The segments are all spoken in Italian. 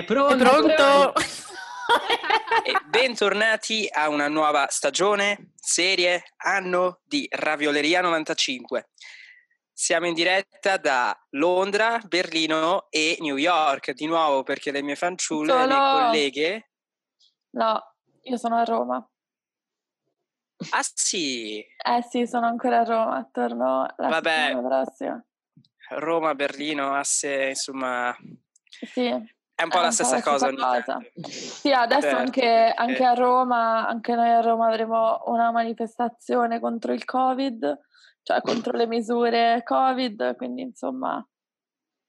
È pronto? È pronto? E bentornati a una nuova stagione, serie, anno di Ravioleria 95. Siamo in diretta da Londra, Berlino e New York, di nuovo perché le mie fanciulle, le mie Solo- colleghe... No, io sono a Roma. Ah sì, Eh sì, sono ancora a Roma, torno la Vabbè. prossima. Roma, Berlino, asse, insomma, Sì, è un po' È la un po' stessa la cosa. cosa. tanto. sì adesso Certo, anche, perché- anche a Roma, anche noi a Roma avremo una manifestazione contro il Covid, cioè contro le misure Covid, quindi insomma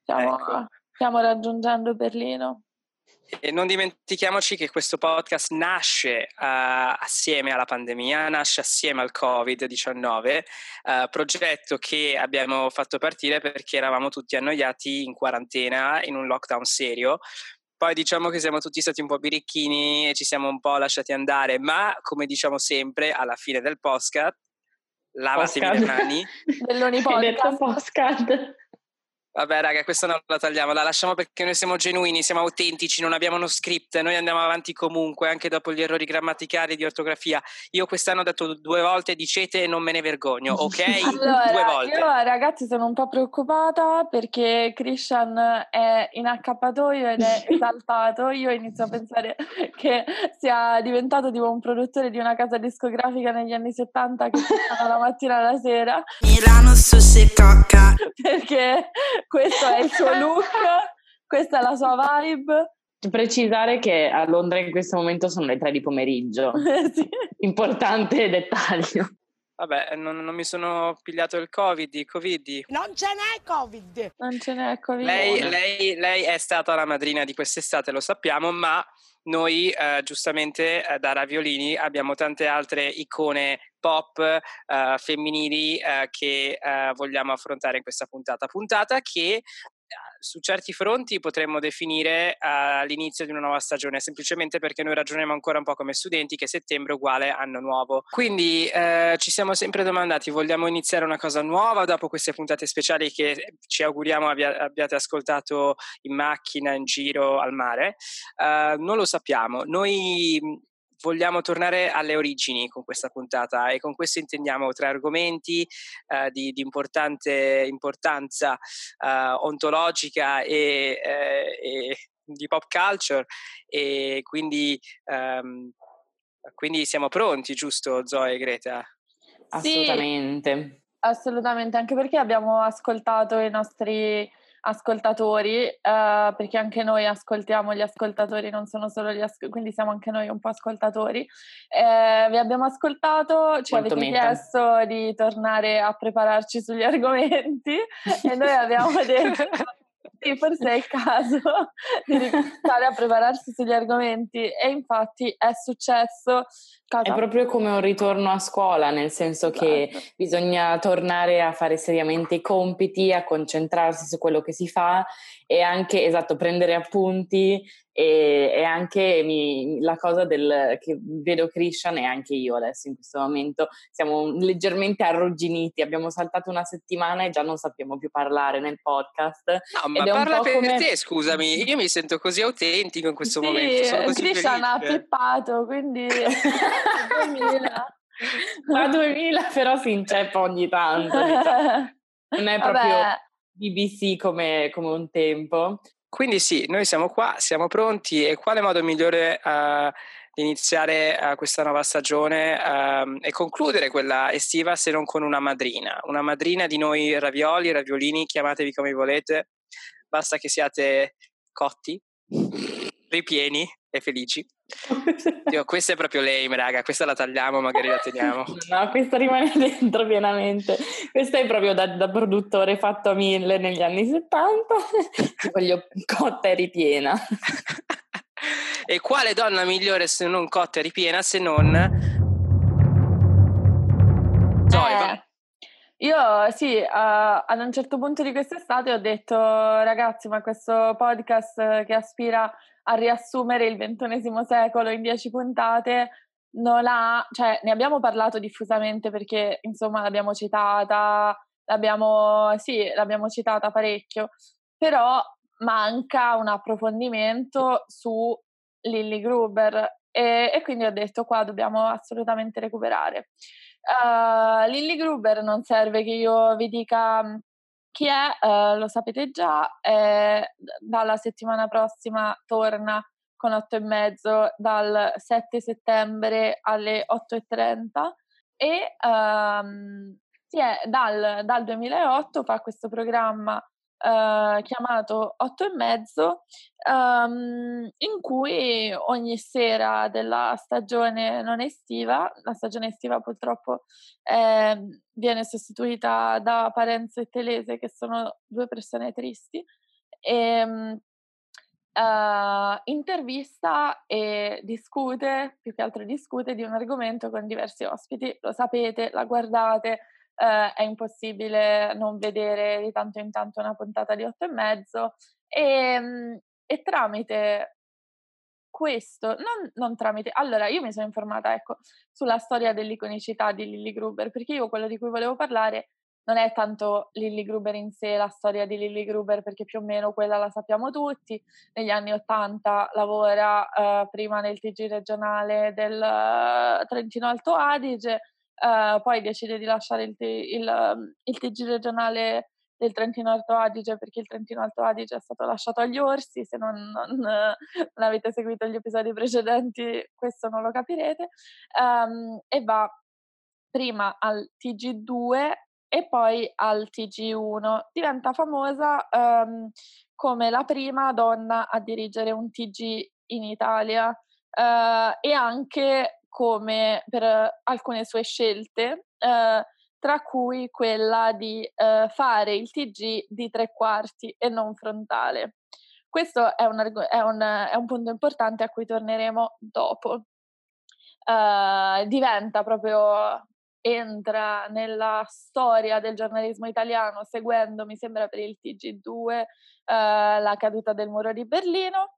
stiamo, Ecco. stiamo raggiungendo Berlino. E non dimentichiamoci che questo podcast nasce eh, assieme alla pandemia, nasce assieme al Covid-19, eh, progetto che abbiamo fatto partire perché eravamo tutti annoiati in quarantena, in un lockdown serio. Poi diciamo che siamo tutti stati un po' birichini e ci siamo un po' lasciati andare, ma come diciamo sempre, alla fine del podcast, lavatevi le mani. Belloni Hai detto podcast. postcard. Vabbè, raga, questa non la tagliamo, la lasciamo perché noi siamo genuini, siamo autentici, non abbiamo uno script, noi andiamo avanti comunque, anche dopo gli errori grammaticali di ortografia. Io quest'anno ho detto due volte dicete e non me ne vergogno, ok? due Allora, volte. io ragazzi sono un po' preoccupata perché Christian è in accappatoio ed è esaltato. Io inizio a pensare che sia diventato tipo un produttore di una casa discografica negli anni 70 che suona la mattina alla sera Milano sushi cocca. perché questo è il suo look, questa è la sua vibe. Precisare che a Londra in questo momento sono le tre di pomeriggio. Sì. Importante dettaglio. Vabbè, non, non mi sono pigliato il covid, i covid. Non ce n'è Covid. Non ce n'è Covid. Lei, lei- lei è stata la madrina di quest'estate, lo sappiamo, ma noi eh, giustamente eh, da Raviolini abbiamo tante altre icone pop eh, femminili eh, che eh, vogliamo affrontare in questa puntata. Puntata che eh, su certi fronti potremmo definire eh, l'inizio di una nuova stagione, semplicemente perché noi ragioniamo ancora un po' come studenti che settembre è uguale anno nuovo. Quindi eh, ci siamo sempre domandati, vogliamo iniziare una cosa nuova dopo queste puntate speciali che ci auguriamo abbia- abbiate ascoltato in macchina, in giro, al mare? Eh, non lo sappiamo. Noi vogliamo tornare alle origini con questa puntata e con questo intendiamo tre argomenti eh, di, di importante importanza eh, ontologica e, eh, e di pop culture e quindi, ehm, quindi siamo pronti, giusto Zoe e Greta? Sì. Assolutamente. Assolutamente, anche perché abbiamo ascoltato i nostri ascoltatori, eh, perché anche noi ascoltiamo gli ascoltatori, non sono solo gli ascoltatori, quindi siamo anche noi un po' ascoltatori. Eh, vi abbiamo ascoltato, ci Molto avete meta. chiesto di tornare a prepararci sugli argomenti e noi abbiamo detto... Sì, forse è il caso di ricominciare a prepararsi sugli argomenti e infatti è successo cosa? È proprio come un ritorno a scuola, nel senso che Esatto. bisogna tornare a fare seriamente i compiti, a concentrarsi su quello che si fa e anche, esatto, prendere appunti e, e anche mi- la cosa del, che vedo Christian e anche io adesso in questo momento siamo leggermente arrugginiti, abbiamo saltato una settimana e già non sappiamo più parlare nel podcast. No, ma è parla per come- te, scusami, io mi sento così autentico in questo sì, momento, sono così Christian ha felice. pippato, quindi 2000. Ma 2000 però si inceppa ogni tanto, non è proprio Vabbè, BBC come, come un tempo. Quindi sì, noi siamo qua, siamo pronti e quale modo migliore eh, di iniziare eh, questa nuova stagione ehm, e concludere quella estiva se non con una madrina, una madrina di noi ravioli, raviolini, chiamatevi come volete, basta che siate cotti, ripieni e felici. Dio, questa è proprio lame, raga, questa la tagliamo, magari la teniamo. No, questa rimane dentro pienamente. Questa è proprio da, da produttore fatto a mille negli anni 70. Ti voglio cotta e ripiena. e quale donna migliore se non cotta e ripiena se non Zoe, eh, io sì, eh, ad un certo punto di quest'estate ho detto ragazzi, ma questo podcast che aspira a riassumere il ventunesimo secolo in dieci puntate non ha, cioè ne abbiamo parlato diffusamente perché insomma l'abbiamo citata, l'abbiamo, sì, l'abbiamo citata parecchio, però manca un approfondimento su Lilly Gruber e, e, quindi ho detto qua dobbiamo assolutamente recuperare. Uh, Lilly Gruber non serve che io vi dica mm, chi è, uh, lo sapete già, è, dalla settimana prossima torna con 8 e mezzo dal 7 settembre alle 8.30 e um, sì, dal, dal 2008 fa questo programma uh, chiamato Otto e mezzo, um, in cui ogni sera della stagione non estiva, la stagione estiva purtroppo eh, viene sostituita da Parenzo e Telese, che sono due persone tristi, e, um, Uh, intervista e discute, più che altro discute di un argomento con diversi ospiti, lo sapete, la guardate, eh, è impossibile non vedere di tanto in tanto una puntata di otto e mezzo e, e tramite questo, non, non, tramite, allora io mi sono informata ecco sulla storia dell'iconicità di Lily Gruber perché io quello di cui volevo parlare non è tanto Lily Gruber in sé, la storia di Lily Gruber, perché più o meno quella la sappiamo tutti. Negli anni Ottanta lavora uh, prima nel TG regionale del uh, Trentino Alto Adige, Uh, poi decide di lasciare il, il, um, il TG regionale del Trentino Alto Adige perché il Trentino Alto Adige è stato lasciato agli orsi, se non, non, non avete seguito gli episodi precedenti questo non lo capirete, um, e va prima al TG2 e poi al TG1. Diventa famosa um, come la prima donna a dirigere un TG in Italia uh, e anche come per alcune sue scelte, eh, tra cui quella di eh, fare il TG di tre quarti e non frontale. Questo è un, è un, è un punto importante a cui torneremo dopo. Uh, diventa proprio, entra nella storia del giornalismo italiano seguendo, mi sembra, per il TG2 uh, la caduta del muro di Berlino.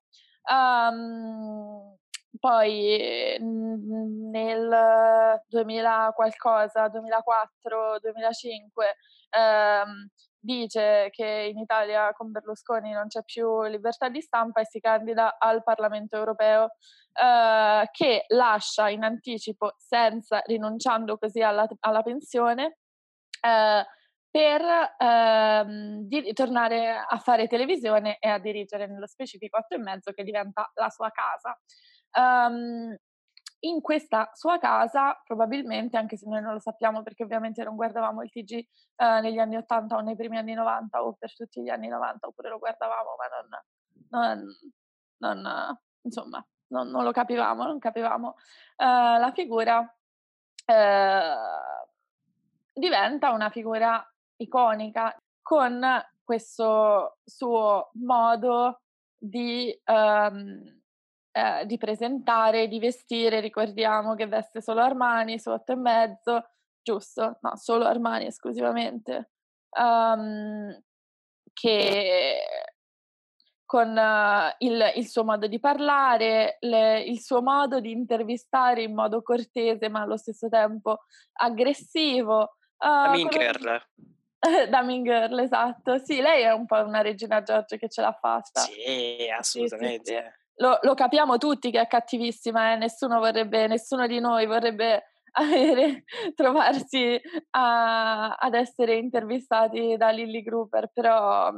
Um, poi mhmm, nel 2000 qualcosa, 2004, 2005, ehm, dice che in Italia con Berlusconi non c'è più libertà di stampa e si candida al Parlamento europeo, eh, che lascia in anticipo, senza rinunciando così alla, alla pensione, eh, per ehm, di, tornare a fare televisione e a dirigere nello specifico 8 e mezzo che diventa la sua casa. Um, in questa sua casa, probabilmente, anche se noi non lo sappiamo perché ovviamente non guardavamo il TG eh, negli anni 80 o nei primi anni 90 o per tutti gli anni 90, oppure lo guardavamo ma non, non, non insomma, non, non, lo capivamo, non capivamo, eh, la figura eh, diventa una figura iconica con questo suo modo di... Um, eh, di presentare, di vestire, ricordiamo che veste solo Armani su otto e mezzo, giusto? No, solo Armani esclusivamente. Um, che con uh, il, il, suo modo di parlare, le, il suo modo di intervistare in modo cortese ma allo stesso tempo aggressivo. Uh, da Girl. da Mean Girl, esatto. Sì, lei è un po' una Regina Giorgio che ce l'ha fatta. Sì, assolutamente. Sì, sì, sì lo, lo, capiamo tutti che è cattivissima, eh? nessuno, vorrebbe, nessuno di noi vorrebbe avere, trovarsi a, ad essere intervistati da Lily Gruber, però,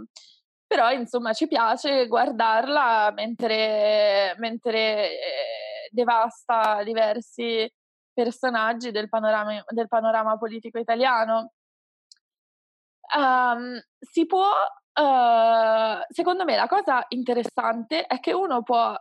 però insomma ci piace guardarla mentre, mentre eh, devasta diversi personaggi del panorama, del panorama politico italiano. Um, si può Uhm, secondo me la cosa interessante è che uno può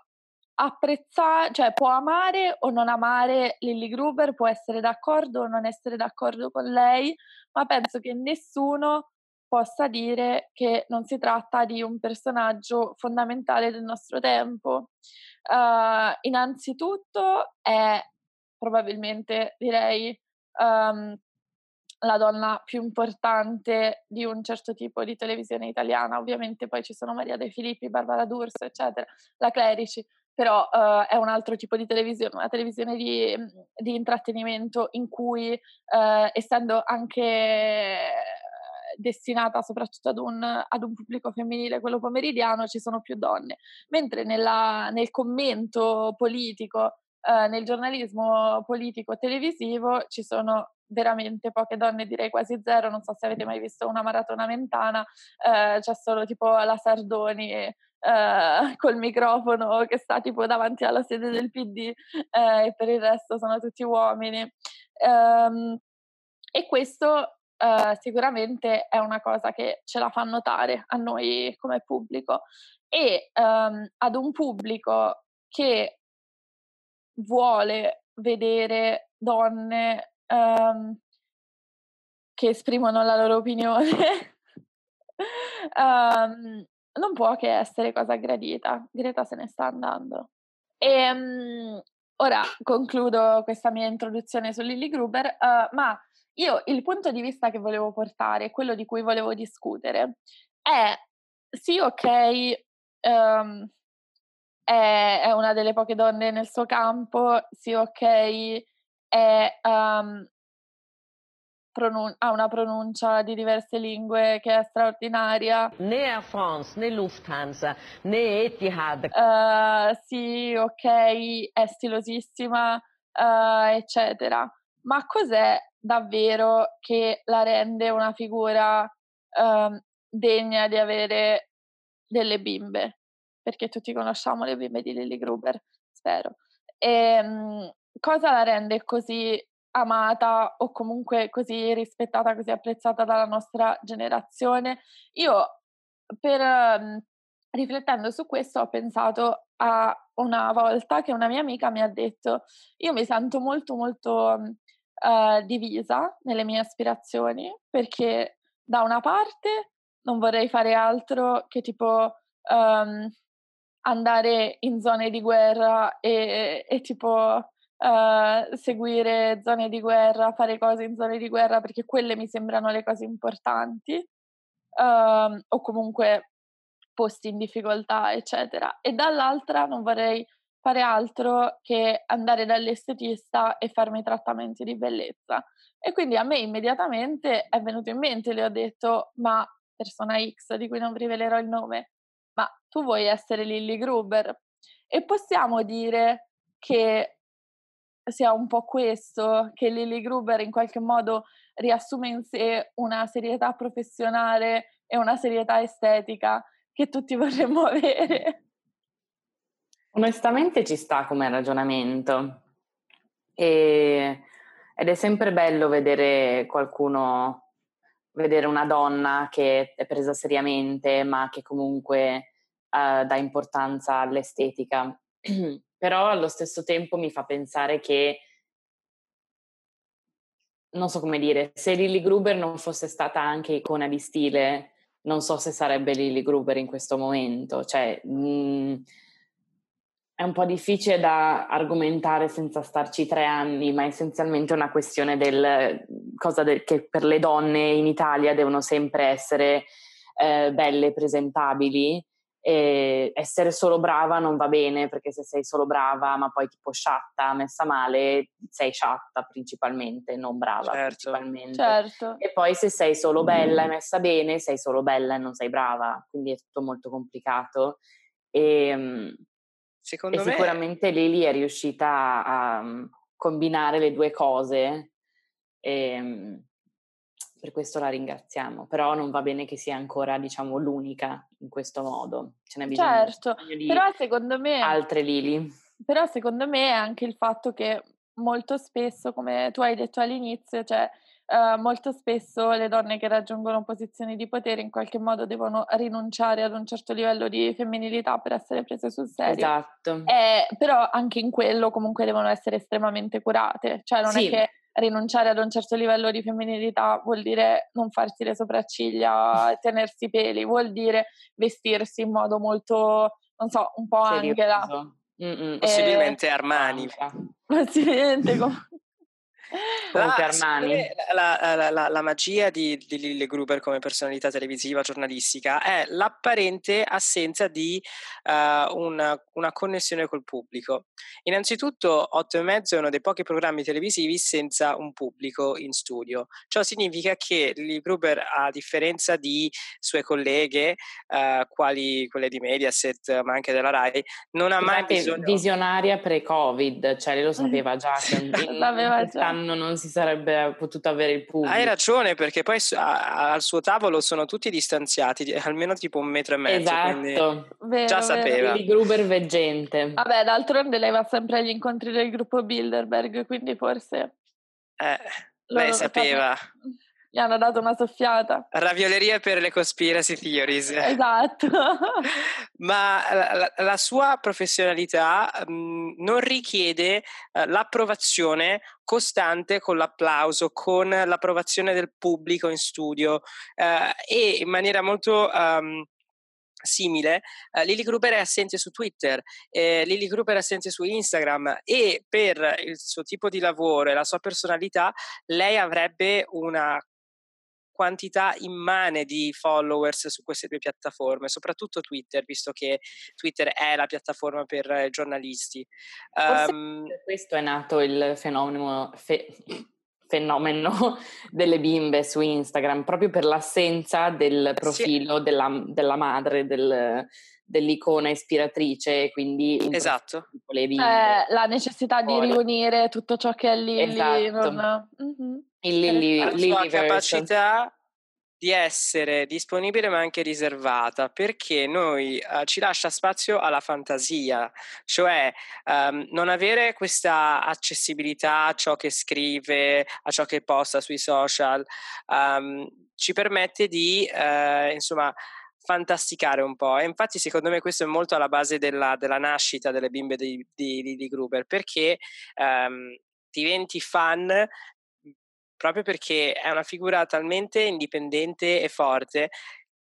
apprezzare, cioè può amare o non amare Lily Gruber, può essere d'accordo o non essere d'accordo con lei, ma penso che nessuno possa dire che non si tratta di un personaggio fondamentale del nostro tempo. Uh, innanzitutto è probabilmente, direi, um, la donna più importante di un certo tipo di televisione italiana. Ovviamente poi ci sono Maria De Filippi, Barbara D'Urso, eccetera, la Clerici, però uh, è un altro tipo di televisione, una televisione di, di intrattenimento in cui, uh, essendo anche destinata soprattutto ad un, ad un, pubblico femminile, quello pomeridiano, ci sono più donne, mentre nella, nel commento politico, eh, nel giornalismo politico televisivo ci sono veramente poche donne, direi quasi zero, non so se avete mai visto una maratona mentana, eh, c'è solo tipo la Sardoni eh, col microfono che sta tipo davanti alla sede del PD eh, e per il resto sono tutti uomini. Um, e questo uh, sicuramente è una cosa che ce la fa notare a noi come pubblico e um, ad un pubblico che vuole vedere donne um, che esprimono la loro opinione um, non può che essere cosa gradita. Greta se ne sta andando. E um, ora concludo questa mia introduzione su Lily Gruber, uh, ma io il punto di vista che volevo portare, quello di cui volevo discutere, è sì, ok, um, è, è, una delle poche donne nel suo campo, sì, ok, è, um, pronun- ha una pronuncia di diverse lingue che è straordinaria. Né Air France, né Lufthansa, né Etihad. Uh, sì, ok, è stilosissima, uh, eccetera. Ma cos'è davvero che la rende una figura um, degna di avere delle bimbe? Perché tutti conosciamo le bimbe di Lily Gruber, spero. E, um, cosa la rende così amata o comunque così rispettata, così apprezzata dalla nostra generazione. Io per um, riflettendo su questo ho pensato a una volta che una mia amica mi ha detto io mi sento molto molto uh, divisa nelle mie aspirazioni perché da una parte non vorrei fare altro che tipo um, andare in zone di guerra e, e tipo uh, seguire zone di guerra, fare cose in zone di guerra perché quelle mi sembrano le cose importanti uh, o comunque posti in difficoltà, eccetera. E dall'altra non vorrei fare altro che andare dall'estetista e farmi trattamenti di bellezza. E quindi a me immediatamente è venuto in mente, le ho detto, ma persona X di cui non rivelerò il nome, tu vuoi essere Lily Gruber? E possiamo dire che sia un po' questo, che Lily Gruber in qualche modo riassume in sé una serietà professionale e una serietà estetica che tutti vorremmo avere. Onestamente ci sta come ragionamento e, ed è sempre bello vedere qualcuno, vedere una donna che è presa seriamente ma che comunque uh, dà importanza all'estetica. però allo stesso tempo mi fa pensare che non so come dire, se Lily Gruber non fosse stata anche icona di stile, non so se sarebbe Lily Gruber in questo momento. Cioè, mh, mhmm, è un po' difficile da argomentare senza starci tre anni, ma è essenzialmente una questione del cosa de- che per le donne in Italia devono sempre essere eh, belle, presentabili e essere solo brava non va bene perché se sei solo brava ma poi tipo sciatta, messa male, sei sciatta principalmente, non brava certo. principalmente. Certo. E poi se sei solo bella e messa bene, sei solo bella e non sei brava, quindi è tutto molto complicato. E, ehm, Secondo e me... sicuramente Lili è riuscita a, a combinare le due cose. E, ehm, per questo la ringraziamo, però non va bene che sia ancora, diciamo, l'unica in questo modo. Ce n'è bisogno, certo, bisogno però secondo me altre Lili. Però secondo me è anche il fatto che molto spesso, come tu hai detto all'inizio, cioè Uh, molto spesso le donne che raggiungono posizioni di potere in qualche modo devono rinunciare ad un certo livello di femminilità per essere prese sul serio. Esatto. Eh, però anche in quello comunque devono essere estremamente curate, cioè non sì. è che rinunciare ad un certo livello di femminilità vuol dire non farsi le sopracciglia e tenersi i peli, vuol dire vestirsi in modo molto, non so, un po' Serioso. Angela. Mm-mm. Possibilmente Armani. Possibilmente come... Comunque Armani. La, la, la, la, magia di, di Lille Gruber come personalità televisiva, giornalistica, è l'apparente assenza di uh, una, una, connessione col pubblico. Innanzitutto, Otto e mezzo è uno dei pochi programmi televisivi senza un pubblico in studio. Ciò significa che Lille Gruber, a differenza di sue colleghe, uh, quali quelle di Mediaset, ma anche della RAI, non ha mai bisogno... Visionaria pre-Covid, cioè lei lo sapeva già che in, già. non si sarebbe potuto avere il pubblico. Hai ragione, perché poi a, al suo tavolo sono tutti distanziati, almeno tipo un metro e mezzo. Esatto, vero, già sapeva. Quindi Gruber veggente. Vabbè, d'altronde lei va sempre agli incontri del gruppo Bilderberg, quindi forse... Eh, lei sapeva. Fanno gli hanno dato una soffiata. Ravioleria per le conspiracy theories. Esatto. Ma la, la, sua professionalità mh, mm, non richiede uh, l'approvazione costante con l'applauso, con l'approvazione del pubblico in studio uh, e in maniera molto... Um, simile, uh, Lily Gruber è assente su Twitter, eh, Lily Gruber è assente su Instagram e per il suo tipo di lavoro e la sua personalità lei avrebbe una quantità immane di followers su queste due piattaforme, soprattutto Twitter, visto che Twitter è la piattaforma per eh, giornalisti. Um, per questo è nato il fenomeno, fe, fenomeno delle bimbe su Instagram, proprio per l'assenza del profilo sì. della, della, madre, del, dell'icona ispiratrice, quindi esatto. le bimbe. Eh, la necessità di riunire tutto ciò che è lì. Esatto. Non... Mm-hmm. Il Lily, la sua capacità di essere disponibile ma anche riservata perché noi uh, ci lascia spazio alla fantasia, cioè um, non avere questa accessibilità a ciò che scrive, a ciò che posta sui social, um, ci permette di uh, insomma fantasticare un po'. E infatti, secondo me, questo è molto alla base della, della nascita delle bimbe di, di, Gruber, perché um, diventi fan proprio perché è una figura talmente indipendente e forte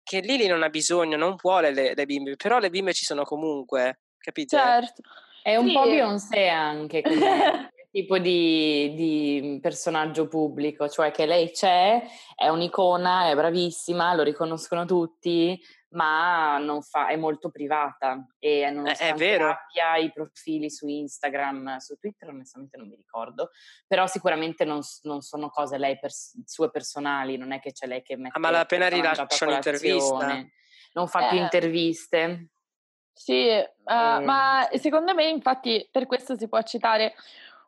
che Lily non ha bisogno, non vuole le, le bimbe, però le bimbe ci sono comunque, capite? Certo. È un sì. po' Beyoncé anche come tipo di, di, personaggio pubblico, cioè che lei c'è, è un'icona, è bravissima, lo riconoscono tutti, ma fa, è molto privata e nonostante è vero. abbia i profili su Instagram, su Twitter onestamente non mi ricordo, però sicuramente non, non sono cose lei per, sue personali, non è che c'è lei che mette... Ah, ma appena rilascia un'intervista. Non fa eh. più interviste. Sì, uh, eh. ma secondo me infatti per questo si può citare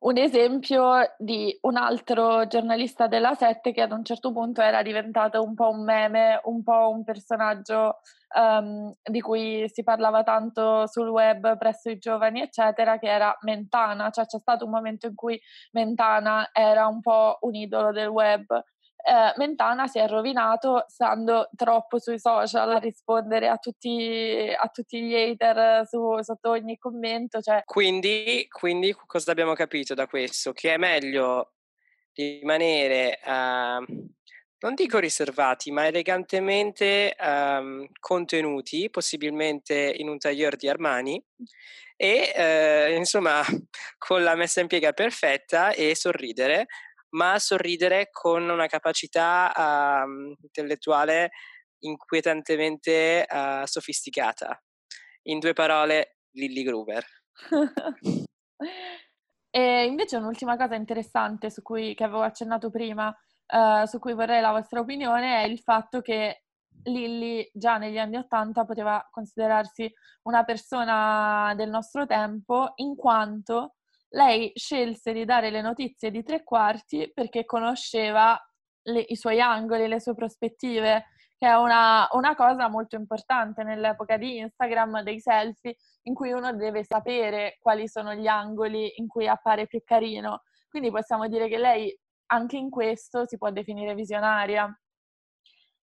un esempio di un altro giornalista della Sette che ad un certo punto era diventato un po' un meme, un po' un personaggio um, di cui si parlava tanto sul web presso i giovani, eccetera, che era Mentana. Cioè c'è stato un momento in cui Mentana era un po' un idolo del web eh, Mentana si è rovinato stando troppo sui social a rispondere a tutti, a tutti gli hater su, sotto ogni commento. Cioè. Quindi, quindi, cosa abbiamo capito da questo? Che è meglio rimanere, uh, non dico riservati, ma elegantemente um, contenuti, possibilmente in un tailleur di Armani, e uh, insomma con la messa in piega perfetta e sorridere ma sorridere con una capacità uh, intellettuale inquietantemente uh, sofisticata. In due parole, Lilly Gruber. e invece un'ultima cosa interessante su cui, che avevo accennato prima, uh, su cui vorrei la vostra opinione, è il fatto che Lilly già negli anni Ottanta poteva considerarsi una persona del nostro tempo in quanto lei scelse di dare le notizie di tre quarti perché conosceva le, i suoi angoli, le sue prospettive, che è una, una, cosa molto importante nell'epoca di Instagram, dei selfie, in cui uno deve sapere quali sono gli angoli in cui appare più carino. Quindi possiamo dire che lei anche in questo si può definire visionaria.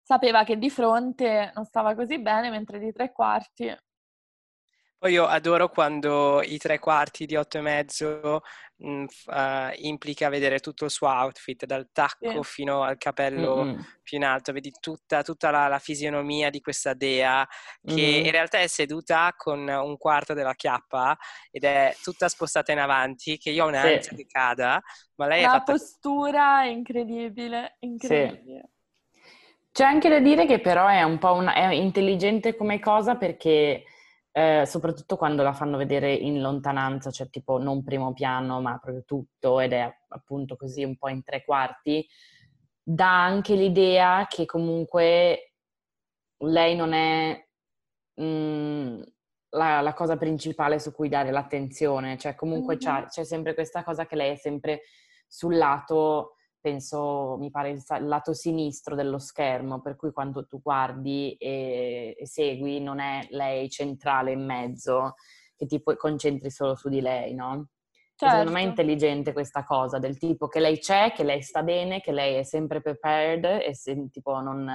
Sapeva che di fronte non stava così bene, mentre di tre quarti Poi io adoro quando i tre quarti di otto e mezzo mh, uh, implica vedere tutto il suo outfit, dal tacco sì. fino al capello mm-hmm. più in alto, vedi tutta, tutta la, la, fisionomia di questa dea che mm-hmm. in realtà è seduta con un quarto della chiappa ed è tutta spostata in avanti, che io ho un'ansia sì. che cada, ma lei la è fatta... postura è incredibile, incredibile. Sì. C'è anche da dire che però è un po' una, è intelligente come cosa perché eh, soprattutto quando la fanno vedere in lontananza, cioè tipo non primo piano, ma proprio tutto, ed è appunto così un po' in tre quarti, dà anche l'idea che comunque lei non è mh, mm, la, la, cosa principale su cui dare l'attenzione, cioè comunque mm-hmm. c'è sempre questa cosa che lei è sempre sul lato penso, mi pare, il, lato sinistro dello schermo, per cui quando tu guardi e, e segui non è lei centrale in mezzo, che ti concentri solo su di lei, no? Certo. Secondo me è certo. intelligente questa cosa, del tipo che lei c'è, che lei sta bene, che lei è sempre prepared e se, tipo non,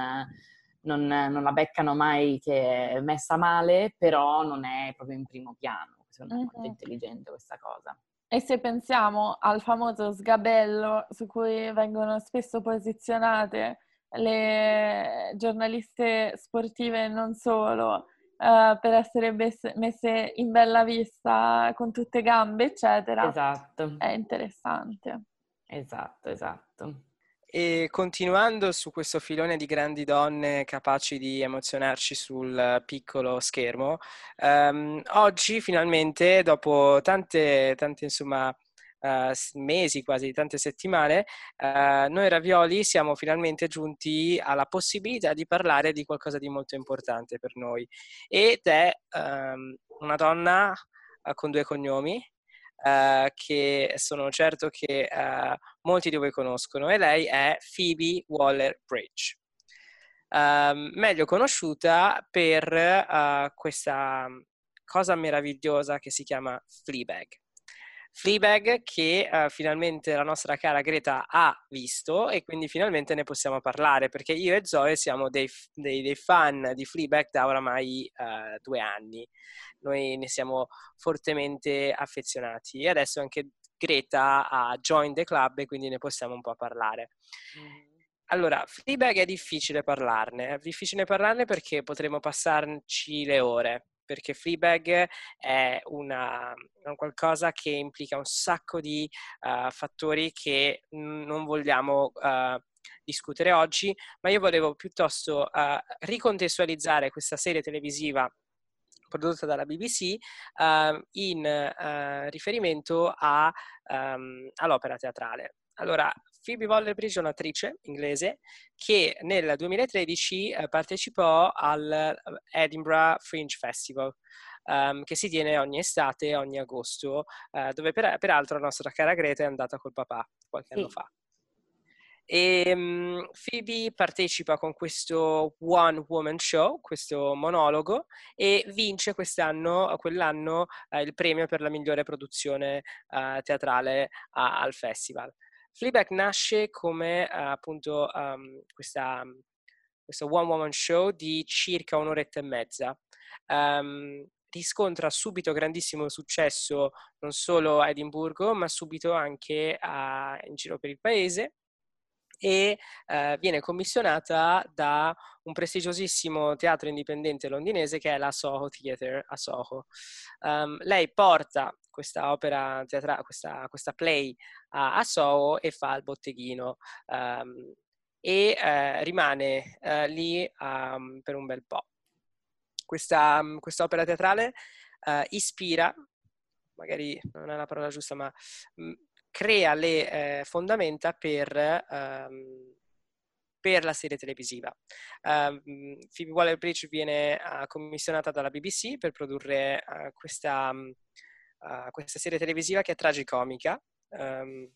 non, non la beccano mai che è messa male, però non è proprio in primo piano. Secondo me è molto intelligente questa cosa. E se pensiamo al famoso sgabello su cui vengono spesso posizionate le giornaliste sportive e non solo, uh, per essere besse, messe in bella vista con tutte gambe, eccetera. Esatto. È interessante. Esatto, esatto. E continuando su questo filone di grandi donne capaci di emozionarci sul piccolo schermo, um, oggi finalmente, dopo tante, tante insomma, uh, mesi, quasi tante settimane, uh, noi Ravioli siamo finalmente giunti alla possibilità di parlare di qualcosa di molto importante per noi. Ed è um, una donna uh, con due cognomi, uh, che sono certo che uh, molti di voi conoscono e lei è Phoebe Waller-Bridge. Uh, meglio conosciuta per uh, questa cosa meravigliosa che si chiama Fleabag. Fleabag che uh, finalmente la nostra cara Greta ha visto e quindi finalmente ne possiamo parlare perché io e Zoe siamo dei, dei, dei fan di Fleabag da oramai uh, due anni. Noi ne siamo fortemente affezionati e adesso anche Greta ha joined the club e quindi ne possiamo un po' parlare. Allora, Fleabag è difficile parlarne, è difficile parlarne perché potremo passarci le ore, perché Fleabag è una, un qualcosa che implica un sacco di uh, fattori che non vogliamo uh, discutere oggi, ma io volevo piuttosto uh, ricontestualizzare questa serie televisiva prodotta dalla BBC in riferimento a, um, all'opera teatrale. Allora, Phoebe Waller-Bridge è un'attrice inglese che nel 2013 eh, partecipò al eh, Edinburgh Fringe Festival. Um, che si tiene ogni estate, ogni agosto, uh, dove per, peraltro la nostra cara Greta è andata col papà qualche sì. anno fa. E um, Phoebe partecipa con questo One Woman Show, questo monologo, e vince quest'anno, quell'anno, uh, il premio per la migliore produzione uh, teatrale al festival. Fleabag nasce come uh, appunto um, questa, questo one woman show di circa un'oretta e mezza. Um, riscontra subito grandissimo successo non solo a Edimburgo, ma subito anche a, in giro per il paese e eh, viene commissionata da un prestigiosissimo teatro indipendente londinese che è la Soho Theatre a Soho. Um, lei porta questa opera teatrale, questa, questa play a, a, Soho e fa il botteghino um, e eh, rimane eh, lì um, per un bel po'. Questa, questa opera teatrale uh, ispira, magari non è la parola giusta, ma mh, crea le eh, fondamenta per, um, per, la serie televisiva. Um, Phoebe Waller-Bridge viene uh, commissionata dalla BBC per produrre uh, questa, uh, questa, serie televisiva che è tragicomica. Um,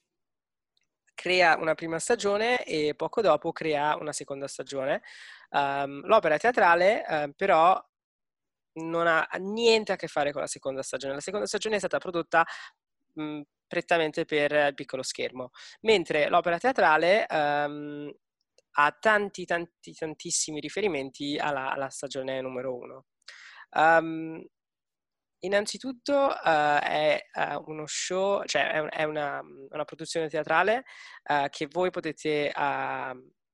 crea una prima stagione e poco dopo crea una seconda stagione. l'opera teatrale però non ha niente a che fare con la seconda stagione. La seconda stagione è stata prodotta mh, prettamente per il piccolo schermo, mentre l'opera teatrale um, ha tanti, tanti, tantissimi riferimenti alla, alla stagione numero uno. Um, innanzitutto uh, è uh, uno show, cioè è, un, è una, una, produzione teatrale uh, che voi potete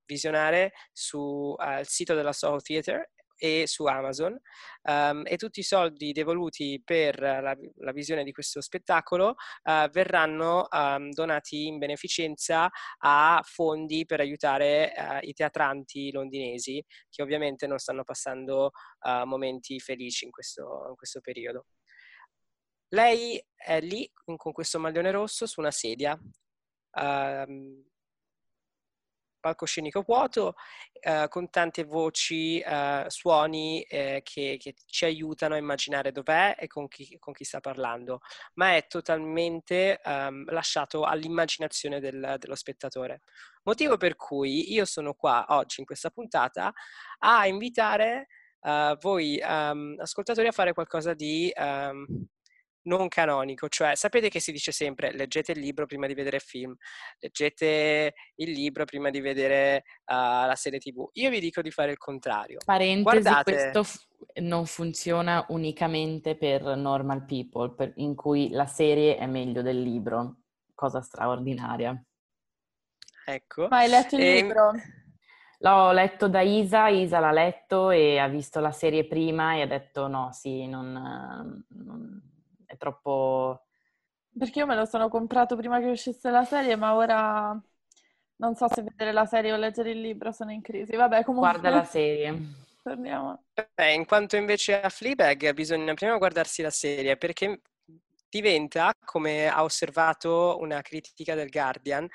visionare sul sito della Soho Theatre e su Amazon um, e tutti i soldi devoluti per la, la visione di questo spettacolo uh, verranno um, donati in beneficenza a fondi per aiutare uh, i teatranti londinesi che ovviamente non stanno passando uh, momenti felici in questo, in questo periodo. Lei è lì con questo maglione rosso su una sedia. Um, palcoscenico vuoto eh, con tante voci, eh, suoni eh, che, che, ci aiutano a immaginare dov'è e con chi, con chi sta parlando, ma è totalmente ehm, lasciato all'immaginazione del, dello spettatore. Motivo per cui io sono qua oggi in questa puntata a invitare uh, voi um, ascoltatori a fare qualcosa di um, non canonico, cioè sapete che si dice sempre leggete il libro prima di vedere il film, leggete il libro prima di vedere uh, la serie tv. Io vi dico di fare il contrario. Parentesi, Guardate... questo f- non funziona unicamente per normal people, per, in cui la serie è meglio del libro, cosa straordinaria. Ecco. Ma hai letto il e... Ehm, libro? L'ho letto da Isa, Isa l'ha letto e ha visto la serie prima e ha detto no, sì, non, non è troppo... Perché io me lo sono comprato prima che uscisse la serie, ma ora non so se vedere la serie o leggere il libro, sono in crisi. Vabbè, comunque... Guarda la serie. Torniamo. Beh, in quanto invece a Fleabag bisogna prima guardarsi la serie, perché diventa, come ha osservato una critica del Guardian,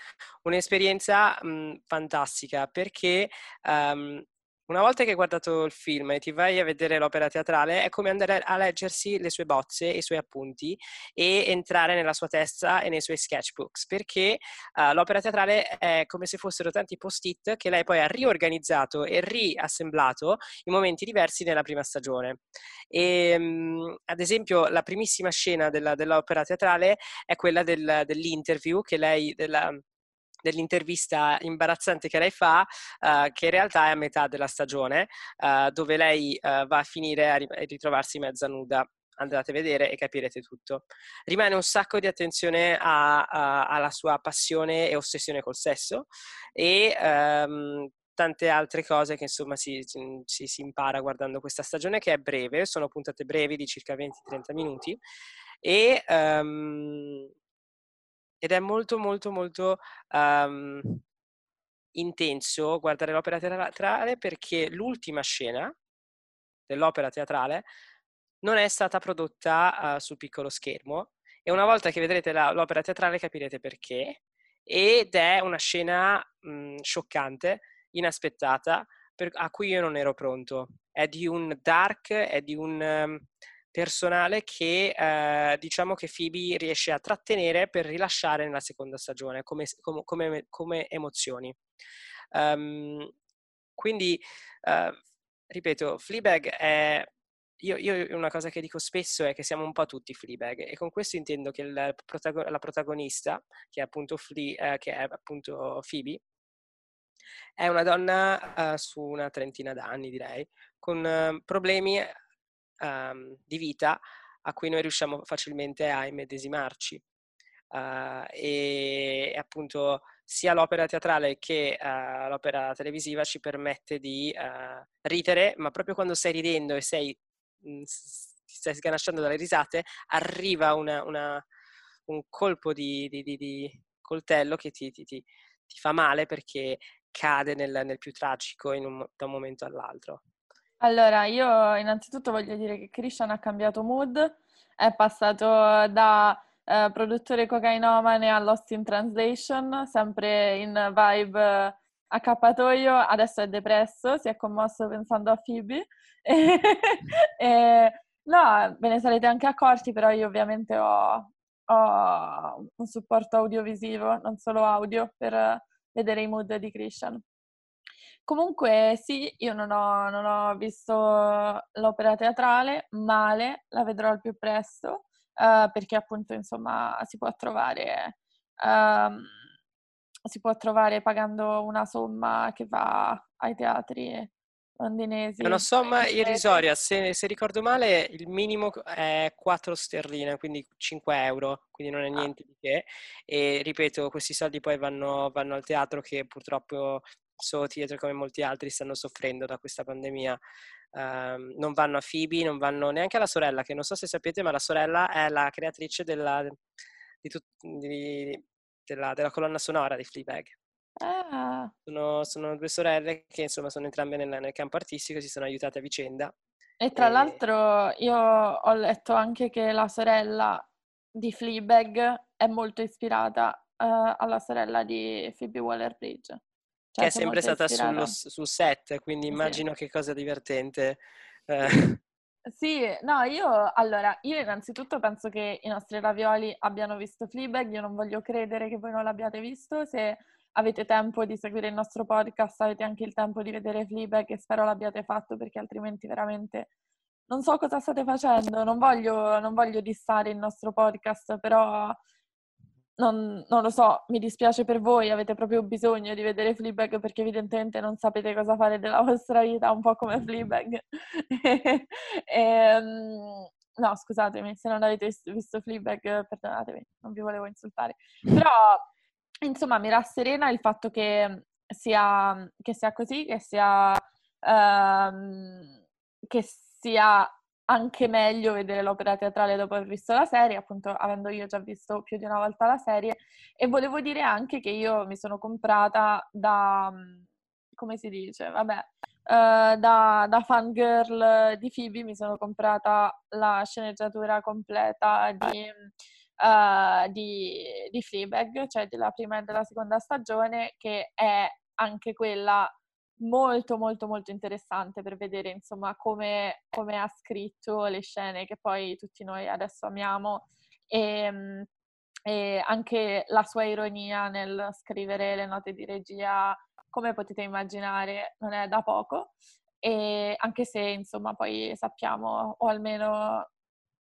un'esperienza mh, fantastica perché um, una volta che hai guardato il film e ti vai a vedere l'opera teatrale, è come andare a leggersi le sue bozze, i suoi appunti e entrare nella sua testa e nei suoi sketchbooks, perché uh, l'opera teatrale è come se fossero tanti post-it che lei poi ha riorganizzato e riassemblato in momenti diversi nella prima stagione. E, um, ad esempio, la primissima scena della, dell'opera teatrale è quella del, dell'interview che lei, della, dell'intervista imbarazzante che lei fa, uh, che in realtà è a metà della stagione, uh, dove lei uh, va a finire a, ritrovarsi mezza nuda. Andate a vedere e capirete tutto. Rimane un sacco di attenzione a, a, alla sua passione e ossessione col sesso e um, tante altre cose che insomma si, si, si, impara guardando questa stagione che è breve, sono puntate brevi di circa 20-30 minuti e um, ed è molto molto molto um, intenso guardare l'opera teatrale perché l'ultima scena dell'opera teatrale non è stata prodotta uh, sul piccolo schermo e una volta che vedrete la, l'opera teatrale capirete perché ed è una scena mh, scioccante, inaspettata, per, a cui io non ero pronto. È di un dark, è di un... Um, personale che eh, diciamo che Phoebe riesce a trattenere per rilasciare nella seconda stagione come, come, come emozioni. Um, quindi, uh, ripeto, Fleabag è... Io, io, una cosa che dico spesso è che siamo un po' tutti Fleabag e con questo intendo che il, la protagonista, che è appunto, Flea, eh, che è appunto Phoebe, è una donna uh, su una trentina d'anni, direi, con uh, problemi um, di vita a cui noi riusciamo facilmente a immedesimarci. Uh, e, appunto sia l'opera teatrale che uh, l'opera televisiva ci permette di uh, ridere, ma proprio quando stai ridendo e sei, mh, ti stai sganasciando dalle risate, arriva una, una, un colpo di, di, di, di coltello che ti, ti, ti, fa male perché cade nel, nel più tragico un, da un momento all'altro. Allora, io innanzitutto voglio dire che Christian ha cambiato mood, è passato da eh, produttore cocainomane a Lost in Translation, sempre in vibe eh, accappatoio, adesso è depresso, si è commosso pensando a Phoebe. e, e, no, ve ne sarete anche accorti, però io ovviamente ho, ho un supporto audiovisivo, non solo audio, per vedere i mood di Christian. Comunque sì, io non ho, non ho visto l'opera teatrale, male, la vedrò al più presto, uh, perché appunto insomma si può trovare, um, si può trovare pagando una somma che va ai teatri londinesi. Una somma irrisoria, se, se ricordo male il minimo è 4 sterline, quindi 5 euro, quindi non è Ah. niente di che. E ripeto, questi soldi poi vanno, vanno al teatro che purtroppo Solo Theatre come molti altri stanno soffrendo da questa pandemia. Ehm, non vanno a Phoebe, non vanno neanche alla sorella, che non so se sapete, ma la sorella è la creatrice della, di tut- di- della- della colonna sonora di Fleabag. Ah, Sono, sono due sorelle che insomma sono entrambe nel, nel campo artistico, si sono aiutate a vicenda. e tra E- l'altro io ho letto anche che la sorella di Fleabag è molto ispirata eh, alla sorella di Phoebe Waller-Bridge. Che è Cioè, sempre stata sullo- sul set, quindi Sì. immagino che cosa divertente. eh, Sì, no, io allora, io innanzitutto penso che i nostri ravioli abbiano visto Fleabag, io non voglio credere che voi non l'abbiate visto, se avete tempo di seguire il nostro podcast avete anche il tempo di vedere Fleabag e spero l'abbiate fatto perché altrimenti veramente non so cosa state facendo, non voglio, non voglio dissare il nostro podcast, però non, non lo so, mi dispiace per voi, avete proprio bisogno di vedere Fleabag perché evidentemente non sapete cosa fare della vostra vita, un po' come Fleabag. Ehm, no, scusatemi, se non avete vis- visto Fleabag, perdonatemi, non vi volevo insultare. Però, insomma, mi rasserena il fatto che sia, che sia così, che sia, ehm, che sia anche meglio vedere l'opera teatrale dopo aver visto la serie, appunto avendo io già visto più di una volta la serie. E volevo dire anche che io mi sono comprata da, mm, come si dice, vabbè, eh, da, da fangirl di Phoebe mi sono comprata la sceneggiatura completa di, eh, di, di Fleabag, cioè della prima e della seconda stagione, che è anche quella molto molto molto interessante per vedere insomma come, come ha scritto le scene che poi tutti noi adesso amiamo. E, mm, e anche la sua ironia nel scrivere le note di regia come potete immaginare non è da poco. E anche se insomma poi sappiamo o almeno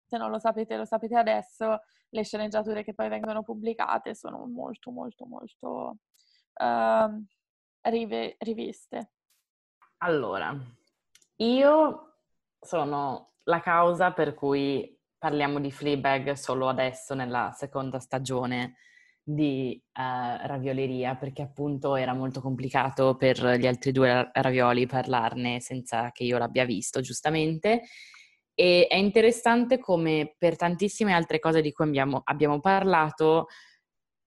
se non lo sapete lo sapete adesso le sceneggiature che poi vengono pubblicate sono molto molto molto ehm, rive- riviste. Allora, io sono la causa per cui parliamo di Fleabag solo adesso nella seconda stagione di eh, ravioleria, perché appunto era molto complicato per gli altri due ra- ravioli parlarne senza che io l'abbia visto, giustamente. E è interessante come per tantissime altre cose di cui abbiamo, abbiamo parlato,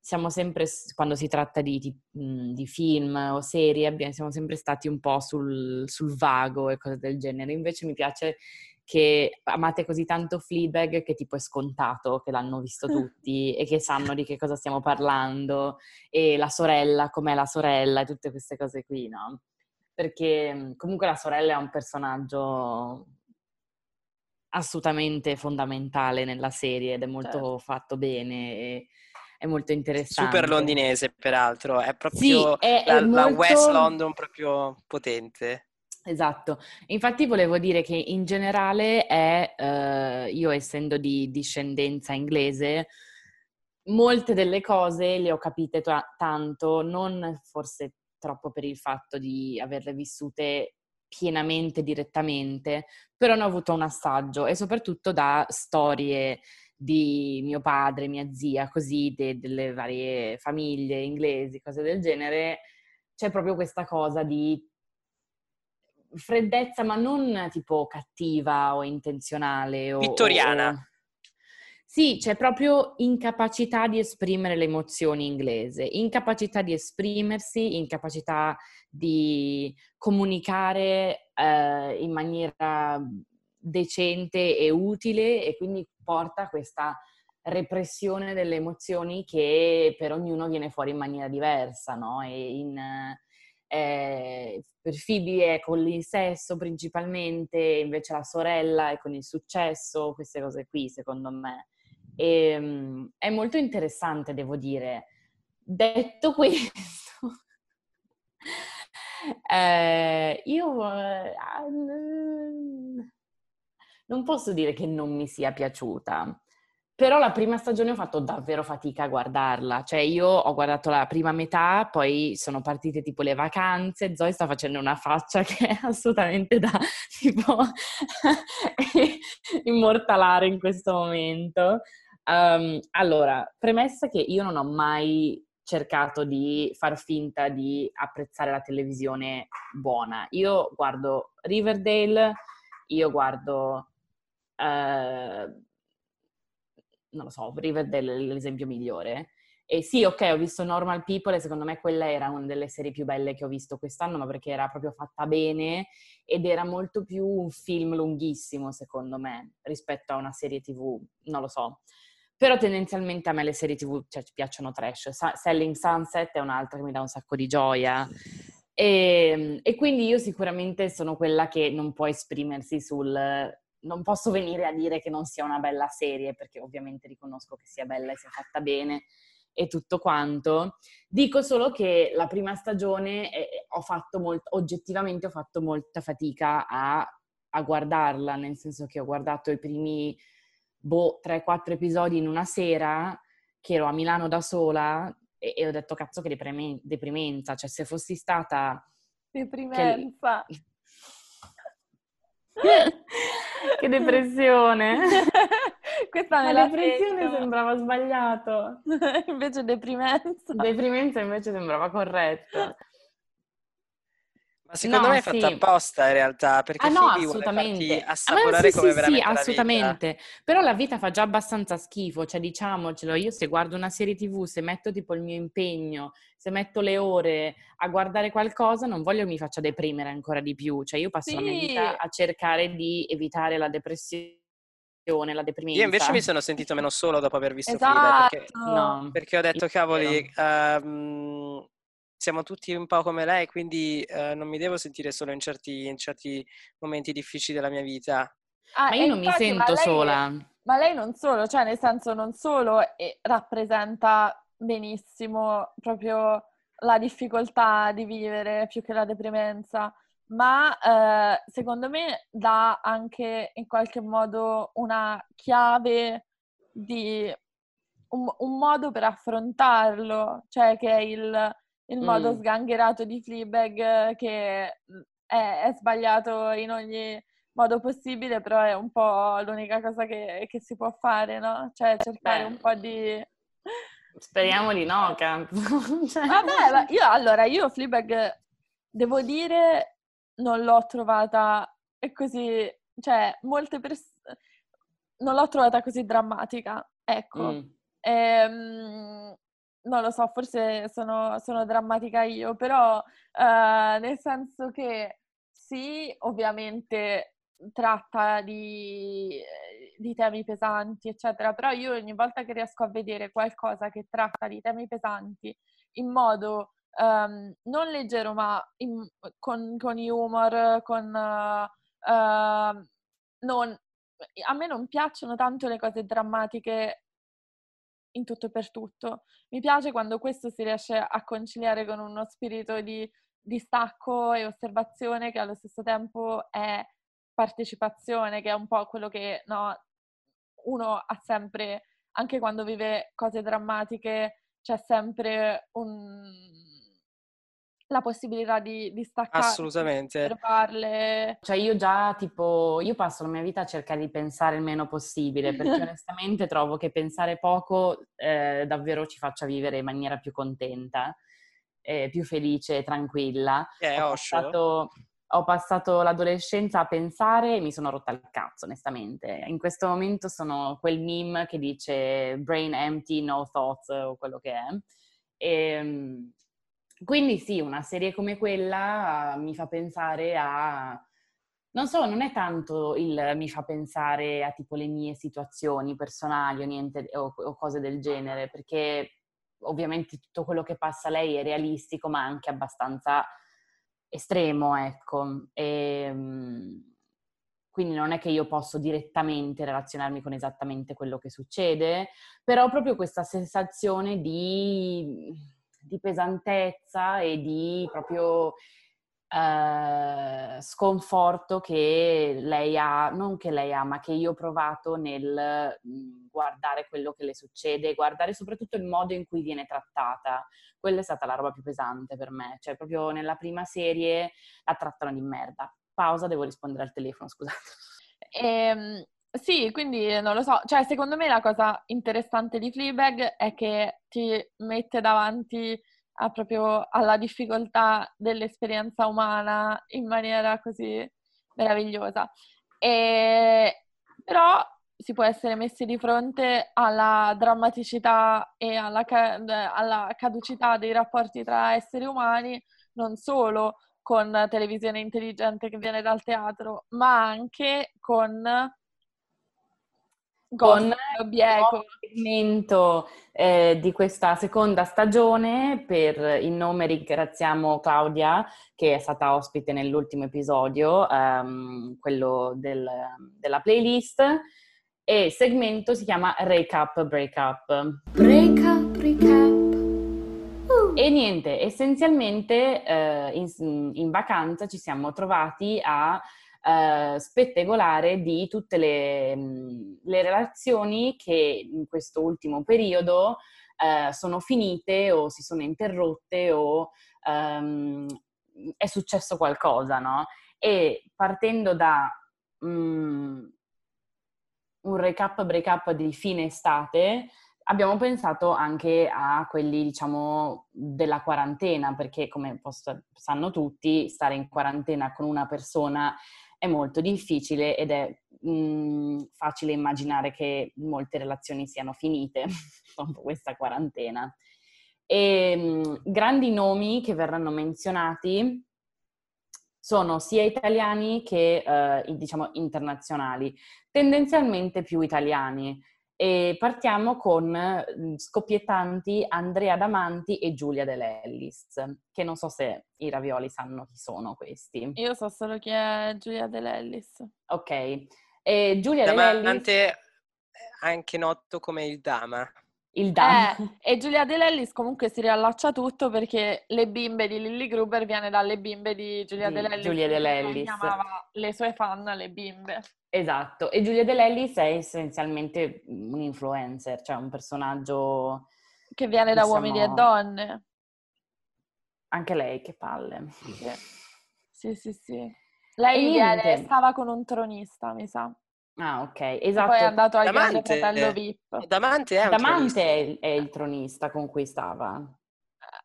siamo sempre, quando si tratta di, di- mh, di film o serie, abbiamo- siamo sempre stati un po' sul, sul vago e cose del genere. Invece mi piace che amate così tanto Fleabag che tipo è scontato che l'hanno visto tutti e che sanno di che cosa stiamo parlando e la sorella, com'è la sorella e tutte queste cose qui, no? Perché mh, comunque la sorella è un personaggio assolutamente fondamentale nella serie ed è molto Certo. fatto bene e è molto interessante. super londinese, peraltro, è Sì, proprio è, è la, la molto... West London proprio potente. Esatto, infatti volevo dire che in generale è, eh, io essendo di discendenza inglese, molte delle cose le ho capite ta- tanto, non forse troppo per il fatto di averle vissute pienamente, direttamente, però ne ho avuto un assaggio e soprattutto da storie di mio padre, mia zia, così, de- delle varie famiglie inglesi, cose del genere, c'è proprio questa cosa di freddezza, ma non tipo cattiva o intenzionale. O, Vittoriana. o- Sì, c'è proprio incapacità di esprimere le emozioni inglese, incapacità di esprimersi, incapacità di comunicare eh, in maniera decente e utile e quindi porta a questa repressione delle emozioni che per ognuno viene fuori in maniera diversa, no? E in, eh, per Phoebe è con l'insesso principalmente, invece la sorella è con il successo, queste cose qui secondo me. E, mm, è molto interessante, devo dire. Detto questo, eh, io eh, non posso dire che non mi sia piaciuta. però la prima stagione ho fatto davvero fatica a guardarla, cioè io ho guardato la prima metà, poi sono partite tipo le vacanze, Zoe sta facendo una faccia che è assolutamente da tipo immortalare in questo momento. Um, allora, premessa che io non ho mai cercato di far finta di apprezzare la televisione buona. Io guardo Riverdale, io guardo... Uh, non lo so, Riverdale è l'esempio migliore. E sì, ok, ho visto Normal People e secondo me quella era una delle serie più belle che ho visto quest'anno, ma perché era proprio fatta bene ed era molto più un film lunghissimo, secondo me, rispetto a una serie TV, non lo so. Però tendenzialmente a me le serie TV cioè, ci piacciono trash. Sa- Selling Sunset è un'altra che mi dà un sacco di gioia. E, e quindi io sicuramente sono quella che non può esprimersi sul non posso venire a dire che non sia una bella serie, perché ovviamente riconosco che sia bella e sia fatta bene e tutto quanto. Dico solo che la prima stagione eh, ho fatto molto, oggettivamente ho fatto molta fatica a, a guardarla, nel senso che ho guardato i primi boh, 3-4 episodi in una sera, che ero a Milano da sola e, e ho detto cazzo che deprimenza, cioè se fossi stata... Deprimenza. Che... che depressione. Questa me la depressione sento. sembrava sbagliato. invece deprimenza. Deprimenza invece sembrava corretto. Ma secondo no, me è fatta sì. apposta in realtà, perché ah, no, assolutamente. assaporare sì, come sì, veramente sì, assolutamente. Però la vita fa già abbastanza schifo, cioè diciamocelo, io se guardo una serie TV, se metto tipo il mio impegno, se metto le ore a guardare qualcosa, non voglio che mi faccia deprimere ancora di più, cioè io passo sì. la mia vita a cercare di evitare la depressione la deprimenza. Io invece mi sono sentito meno solo dopo aver visto esatto. Fleabag perché, no. perché ho detto, cavoli, uh, siamo tutti un po' come lei, quindi uh, non mi devo sentire solo in certi, in certi momenti difficili della mia vita. Ah, ma io non infatti, mi sento ma sola. Ma lei non solo, cioè nel senso non solo rappresenta benissimo proprio la difficoltà di vivere più che la deprimenza, ma eh, secondo me dà anche in qualche modo una chiave di un, un modo per affrontarlo, cioè che è il, il modo mm. sgangherato di Fleabag che mm, è, è, sbagliato in ogni modo possibile, però è un po' l'unica cosa che, che si può fare, no? Cioè cercare Beh. un po' di... Speriamo di no, cazzo. cioè... Vabbè, io allora, io Fleabag, devo dire, non l'ho trovata così, cioè, molte persone... Non l'ho trovata così drammatica, ecco. Mm. Ehm, non lo so, forse sono, sono drammatica io, però eh, nel senso che sì, ovviamente tratta di, di, temi pesanti, eccetera, però io ogni volta che riesco a vedere qualcosa che tratta di temi pesanti in modo um, non leggero, ma in, con, con, humor, con... Uh, uh, non, a me non piacciono tanto le cose drammatiche in tutto e per tutto. Mi piace quando questo si riesce a conciliare con uno spirito di distacco e osservazione che allo stesso tempo è partecipazione, che è un po' quello che no, uno ha sempre, anche quando vive cose drammatiche, c'è sempre un, la possibilità di, di staccare. Assolutamente. Per farle. Cioè io già tipo, io passo la mia vita a cercare di pensare il meno possibile, perché onestamente trovo che pensare poco eh, davvero ci faccia vivere in maniera più contenta, eh, più felice e tranquilla. Eh, ho, passato, ho passato l'adolescenza a pensare e mi sono rotta il cazzo, onestamente. In questo momento sono quel meme che dice brain empty, no thoughts o quello che è. E, ehm, quindi sì, una serie come quella mi fa pensare a... Non so, non è tanto il mi fa pensare a tipo le mie situazioni personali o, niente, o, o cose del genere, perché ovviamente tutto quello che passa lei è realistico, ma anche abbastanza estremo, ecco. E, ehm, quindi non è che io posso direttamente relazionarmi con esattamente quello che succede, però proprio questa sensazione di di pesantezza e di proprio uh, sconforto che lei ha, non che lei ha, ma che io ho provato nel mh, guardare quello che le succede, guardare soprattutto il modo in cui viene trattata. Quella è stata la roba più pesante per me, cioè proprio nella prima serie la trattano di merda. Pausa, devo rispondere al telefono, scusate. Ehm, sì, quindi non lo so, cioè secondo me la cosa interessante di Fleabag è che ti mette davanti a proprio alla difficoltà dell'esperienza umana in maniera così meravigliosa. E, però si può essere messi di fronte alla drammaticità e alla, alla caducità dei rapporti tra esseri umani, non solo con televisione intelligente che viene dal teatro, ma anche con con il segmento eh, di questa seconda stagione. Per il nome ringraziamo Claudia che è stata ospite nell'ultimo episodio, ehm, quello del, della playlist. E il segmento si chiama Recap Breakup. Breakup, recap. Uh. E niente, essenzialmente eh, in, in vacanza ci siamo trovati a eh, spettacolare di tutte le, le, relazioni che in questo ultimo periodo eh, sono finite o si sono interrotte o ehm, è successo qualcosa, no? E partendo da um, un recap break-up di fine estate, abbiamo pensato anche a quelli, diciamo, della quarantena, perché come posso, sanno tutti, stare in quarantena con una persona è molto difficile ed è mh, mhmm, facile immaginare che molte relazioni siano finite dopo questa quarantena. E, mh, mhmm, grandi nomi che verranno menzionati sono sia italiani che eh, diciamo internazionali, tendenzialmente più italiani. E partiamo con mhmm, scoppiettanti Andrea Damanti e Giulia Dell'Ellis, che non so se i ravioli sanno chi sono questi. Io so solo chi è Giulia Dell'Ellis. Ok. E Giulia Damante, Dell'Ellis... anche noto come il Dama. Il Dama. Eh, e Giulia Dell'Ellis comunque si riallaccia tutto perché le bimbe di Lily Gruber viene dalle bimbe di Giulia di Dell'Ellis. Giulia Dell'Ellis. chiamava le sue fan le bimbe. Esatto, e Giulia Dell'Ellis è essenzialmente un influencer, cioè un personaggio... Che viene da diciamo, uomini e donne. Anche lei, che palle. Sì, sì, sì. sì. Lei viene, stava con un tronista, mi sa. Ah, ok, esatto. Poi è andato al Damante, grande fratello VIP. Damante è, Damante è, è, il tronista con cui stava.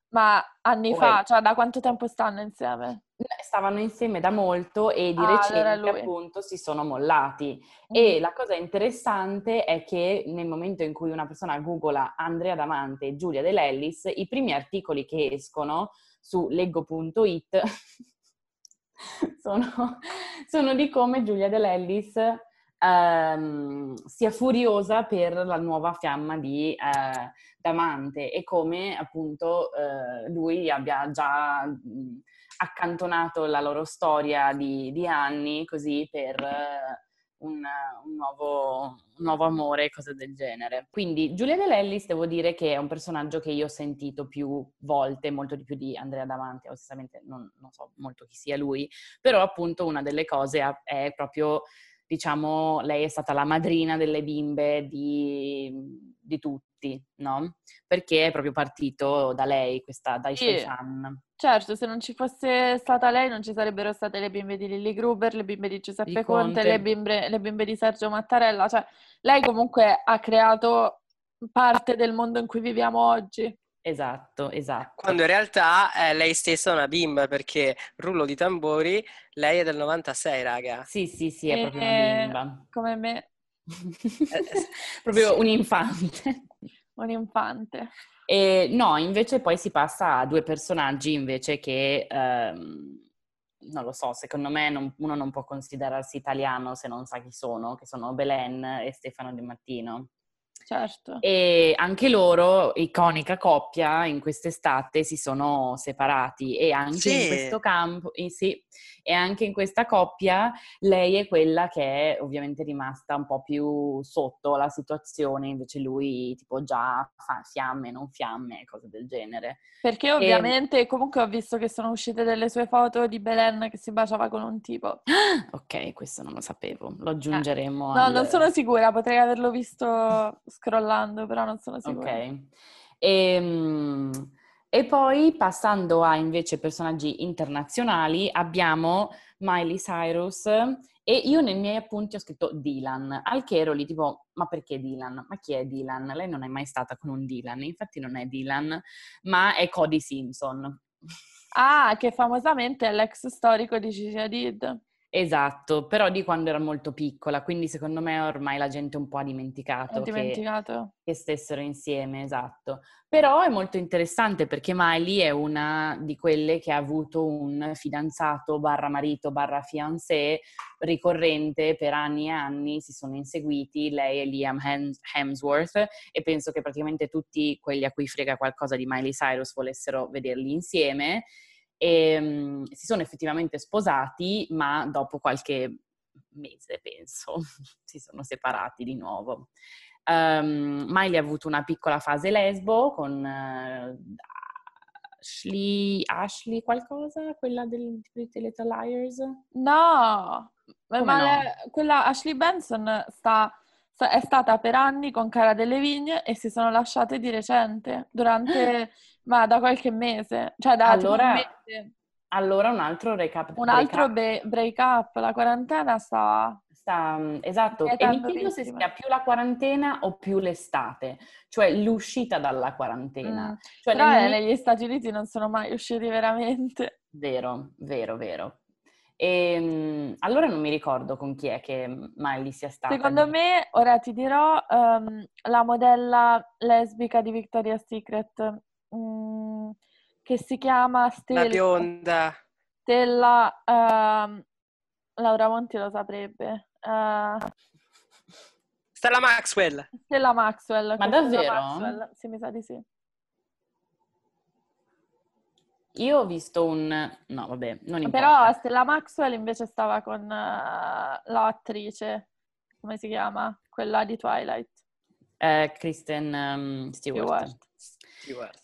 Ma anni Poi... fa, cioè da quanto tempo stanno insieme? Stavano insieme da molto e di ah, recente allora appunto si sono mollati. Mm. E la cosa interessante è che nel momento in cui una persona googla Andrea Damante e Giulia Dell'Ellis, i primi articoli che escono su leggo.it sono, sono di come Giulia Dell'Ellis ehm, sia furiosa per la nuova fiamma di eh, Damante e come appunto eh, lui abbia già mh, accantonato la loro storia di, di anni così per eh, un, un, nuovo, un, nuovo, amore, cose del genere. Quindi Giulia Dell'Ellis devo dire che è un personaggio che io ho sentito più volte, molto di più di Andrea Davanti, onestamente non, non so molto chi sia lui, però appunto una delle cose è proprio diciamo, lei è stata la madrina delle bimbe di, di tutti, no? Perché è proprio partito da lei, questa, dai suoi fan. Certo, se non ci fosse stata lei non ci sarebbero state le bimbe di Lily Gruber, le bimbe di Giuseppe Di Conte, Conte. le bimbe, le bimbe di Sergio Mattarella, cioè lei comunque ha creato parte del mondo in cui viviamo oggi. Esatto, esatto. Quando in realtà è lei stessa una bimba, perché rullo di tambori, lei è del 96, raga. Sì, sì, sì, è proprio una E- bimba. Come me, proprio un infante. un infante. E no, invece poi si passa a due personaggi invece che, ehm, non lo so, secondo me non- uno non può considerarsi italiano se non sa chi sono, che sono Belen e Stefano Di Martino. Certo. E anche loro, iconica coppia, in quest'estate si sono separati e anche Sì. in questo campo, eh, sì, e anche in questa coppia lei è quella che è ovviamente rimasta un po' più sotto la situazione, invece lui tipo già fa fiamme, non fiamme, cose del genere. Perché Ehm ovviamente comunque ho visto che sono uscite delle sue foto di Belen che si baciava con un tipo. Ok, questo non lo sapevo, lo aggiungeremo No, al- non sono sicura, potrei averlo visto scrollando, però non sono sicura. Ok. Ehm, E, poi passando a invece personaggi internazionali abbiamo Miley Cyrus e io nei miei appunti ho scritto Dylan, al che ero lì tipo ma perché Dylan? Ma chi è Dylan? Lei non è mai stata con un Dylan, infatti non è Dylan, ma è Cody Simpson. Ah, che famosamente è l'ex storico di Gigi Hadid. Esatto, però di quando era molto piccola, quindi secondo me ormai la gente un po' ha dimenticato, Ho che- dimenticato. che stessero insieme, esatto. Però è molto interessante perché Miley è una di quelle che ha avuto un fidanzato barra marito barra fiancé ricorrente per anni e anni, si sono inseguiti, lei e Liam Hems- Hemsworth e penso che praticamente tutti quelli a cui frega qualcosa di Miley Cyrus volessero vederli insieme e mm, si sono effettivamente sposati, ma dopo qualche mese, penso, si sono separati di nuovo. Um, Miley ha avuto una piccola fase lesbo con eh, Ashley, Ashley qualcosa, quella del, The Little Liars. No, ma no? le- quella Ashley Benson sta- è stata per anni con Cara delle Vigne e si sono lasciate di recente, durante, ma da qualche mese, cioè da tipo un Allora, mese. Allora un altro recap. Un altro break-up. be- break-up, la quarantena sta... Sta, mm, esatto, e mi chiedo se sia più la quarantena o più l'estate, cioè l'uscita dalla quarantena. Mm. Cioè Però nel eh, negli Stati Uniti non sono mai usciti veramente. Vero, vero, vero. E, allora non mi ricordo con chi è che Miley sia stata. Secondo me, ora ti dirò, ehm, la modella lesbica di Victoria's Secret, mm, che si chiama La Stella, bionda. Stella ehm, Laura Monti lo saprebbe. eh, Stella Maxwell. Stella Maxwell. Ma davvero? Maxwell, Sì, mi sa di sì. Io ho visto un... No, vabbè, non importa. Però Stella Maxwell invece stava con eh, l'attrice, come si chiama? Quella di Twilight. Eh, Kristen ehm, Stewart. Stewart. Stewart.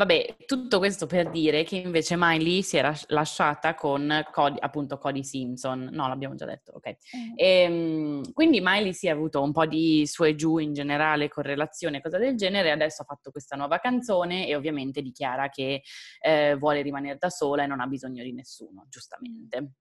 Vabbè, tutto questo per dire che invece Miley si era lasciata con Cody, appunto Cody Simpson. No, l'abbiamo già detto, ok. Mm. Ehm, quindi Miley si è avuto un po' di su e giù in generale con relazione e cose del genere, adesso ha fatto questa nuova canzone e ovviamente dichiara che eh, vuole rimanere da sola e non ha bisogno di nessuno, giustamente.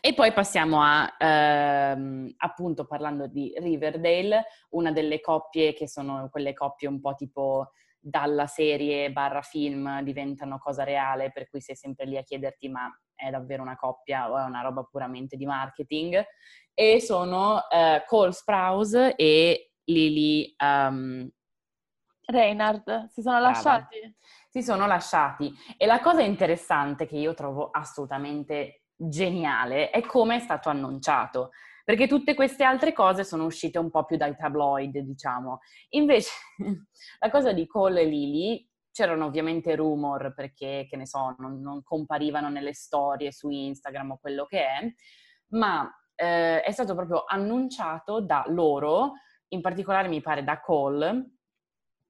E poi passiamo a, ehm, appunto parlando di Riverdale, una delle coppie che sono quelle coppie un po' tipo dalla serie barra film diventano cosa reale, per cui sei sempre lì a chiederti ma è davvero una coppia o è una roba puramente di marketing? E sono eh, Cole Sprouse e Lily um, Reynard, si sono Brava. lasciati? si sono lasciati. E la cosa interessante che io trovo assolutamente geniale è come è stato annunciato, perché tutte queste altre cose sono uscite un po' più dai tabloid, diciamo. Invece la cosa di Cole e Lily c'erano ovviamente rumor perché, che ne so, non, non comparivano nelle storie su Instagram o quello che è, ma eh, è stato proprio annunciato da loro, in particolare mi pare da Cole,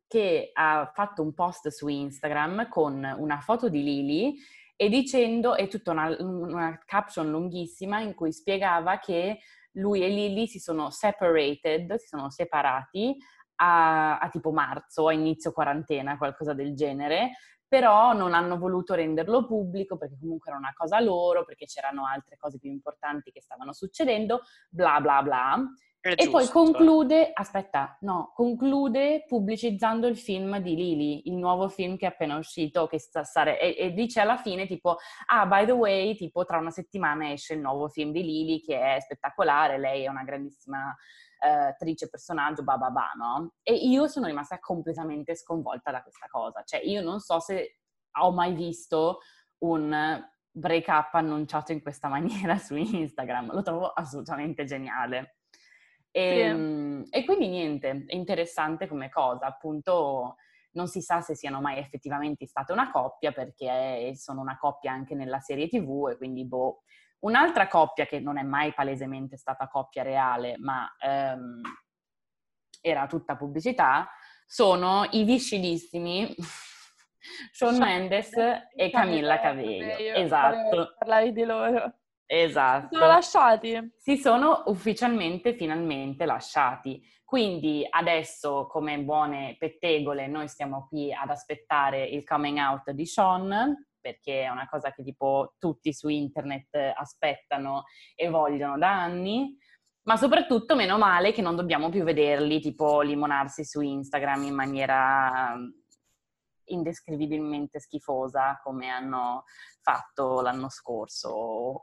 che ha fatto un post su Instagram con una foto di Lily e dicendo, e tutta una, una caption lunghissima in cui spiegava che lui e Lily si sono separated, si sono separati a, a tipo marzo, a inizio quarantena, qualcosa del genere, però non hanno voluto renderlo pubblico perché comunque era una cosa loro, perché c'erano altre cose più importanti che stavano succedendo, bla bla bla. È E poi giusto. eh. conclude, aspetta, no, conclude pubblicizzando il film di Lily, il nuovo film che è appena uscito, che sta sare- e, e dice alla fine tipo, ah, by the way, tipo tra una settimana esce il nuovo film di Lily che è spettacolare, lei è una grandissima eh, attrice, personaggio, ba ba ba, no? E io sono rimasta completamente sconvolta da questa cosa, cioè io non so se ho mai visto un break up annunciato in questa maniera su Instagram, lo trovo assolutamente geniale. E, sì. e quindi niente, è interessante come cosa, appunto non si sa se siano mai effettivamente state una coppia perché sono una coppia anche nella serie tv e quindi boh. Un'altra coppia che non è mai palesemente stata coppia reale, ma ehm, era tutta pubblicità, sono i vicinissimi Shawn Mendes e Camilla Cabello. Esatto. Parlavi di loro. Esatto. Si sono lasciati? Si sono ufficialmente, finalmente lasciati. Quindi adesso, come buone pettegole, noi stiamo qui ad aspettare il coming out di Sean, perché è una cosa che tipo tutti su internet aspettano e vogliono da anni. Ma soprattutto, meno male che non dobbiamo più vederli tipo limonarsi su Instagram in maniera indescrivibilmente schifosa come hanno fatto l'anno scorso,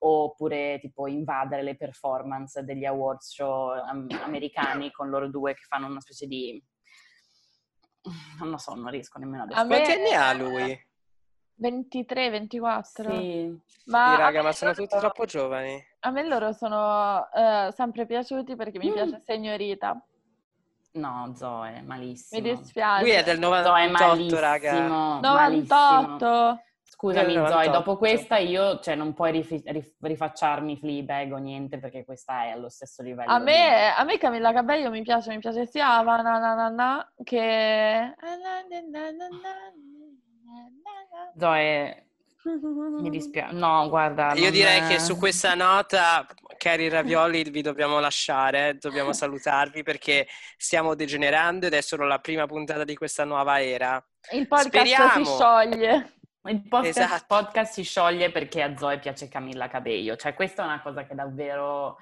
oppure tipo invadere le performance degli awards show americani con loro due che fanno una specie di... non lo so, non riesco nemmeno a descrivere. Quanti anni ha lui? 23, 24. Sì, ma, sì, raga, ma sono tutti troppo giovani. A me loro sono uh, sempre piaciuti perché mi mm. piace Signorita. No, Zoe, malissimo. Mi dispiace. Lui è del 98, Zoe, raga. 98. Scusami Zoe, dopo questa io, cioè non puoi rif- rif- rifacciarmi Fleabag o niente perché questa è allo stesso livello. A me, a me Camilla Cabello mi piace, mi piace sia Vananana che... Zoe, mi dispiace. No, guarda. Io direi è... che su questa nota, cari ravioli, vi dobbiamo lasciare, dobbiamo salutarvi perché stiamo degenerando ed è solo la prima puntata di questa nuova era. Il podcast Speriamo... si scioglie. Il podcast, esatto. podcast si scioglie perché a Zoe piace Camilla Cabello. Cioè, questa è una cosa che davvero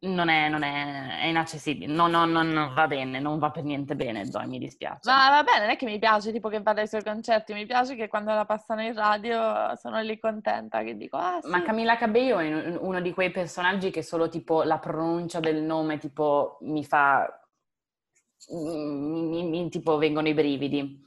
non è, non è, è inaccessibile, no, no, no, no, va bene, non va per niente bene Zoe, mi dispiace. Ma va bene, non è che mi piace tipo che vada ai suoi concerti, mi piace che quando la passano in radio sono lì contenta, che dico ah sì. Ma Camilla Cabello è uno di quei personaggi che solo tipo la pronuncia del nome tipo mi fa, mi, mi tipo vengono i brividi.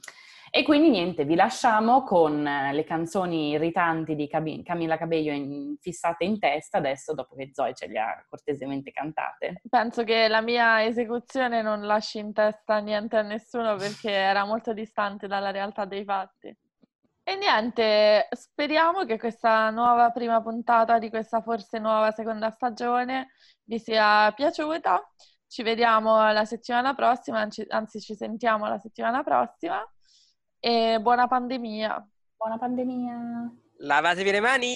E quindi niente, vi lasciamo con eh, le canzoni irritanti di Cam- Camilla Cabello in, fissate in testa adesso, dopo che Zoe ce le ha cortesemente cantate. Penso che la mia esecuzione non lasci in testa niente a nessuno perché era molto distante dalla realtà dei fatti. E niente, speriamo che questa nuova prima puntata di questa forse nuova seconda stagione vi sia piaciuta. Ci vediamo la settimana prossima, anzi ci sentiamo la settimana prossima. E buona pandemia. Buona pandemia. Lavatevi le mani.